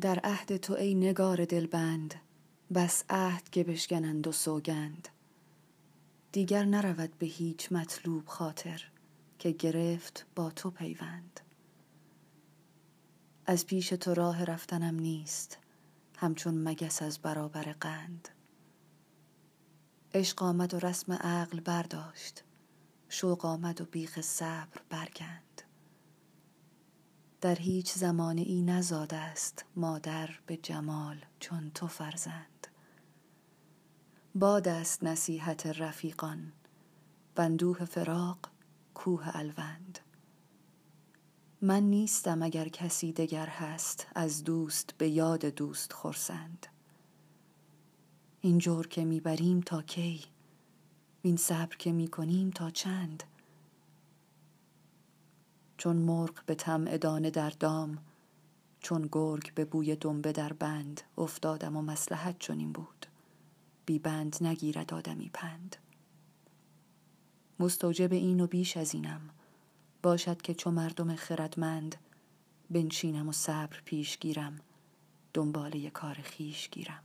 در عهد تو ای نگار دلبند بس عهد که بشکنند و سوگند. دیگر نرود به هیچ مطلوب خاطر که گرفت با تو پیوند. از پیش تو راه رفتنم نیست همچون مگس از برابر قند. عشق آمد و رسم عقل برداشت شوق آمد و بیخ صبر برگند در هیچ زمانه ای نزاده است مادر به جمال چون تو فرزند. باد است نصیحت رفیقان بندوه فراق کوه الوند. من نیستم اگر کسی دگر هست از دوست به یاد دوست خرسند. این جور که می‌بریم تا کی؟ وین صبر که می‌کنیم تا چند؟ چون مرغ به طمع دانه در دام چون گرگ به بوی دنبه در بند افتادم و مصلحت چنین بود. بی بند نگیرد آدمی پند. مستوجب این و بیش از اینم باشد که چو مردم خردمند بنشینم و صبر پیش گیرم دنباله کار خیش گیرم.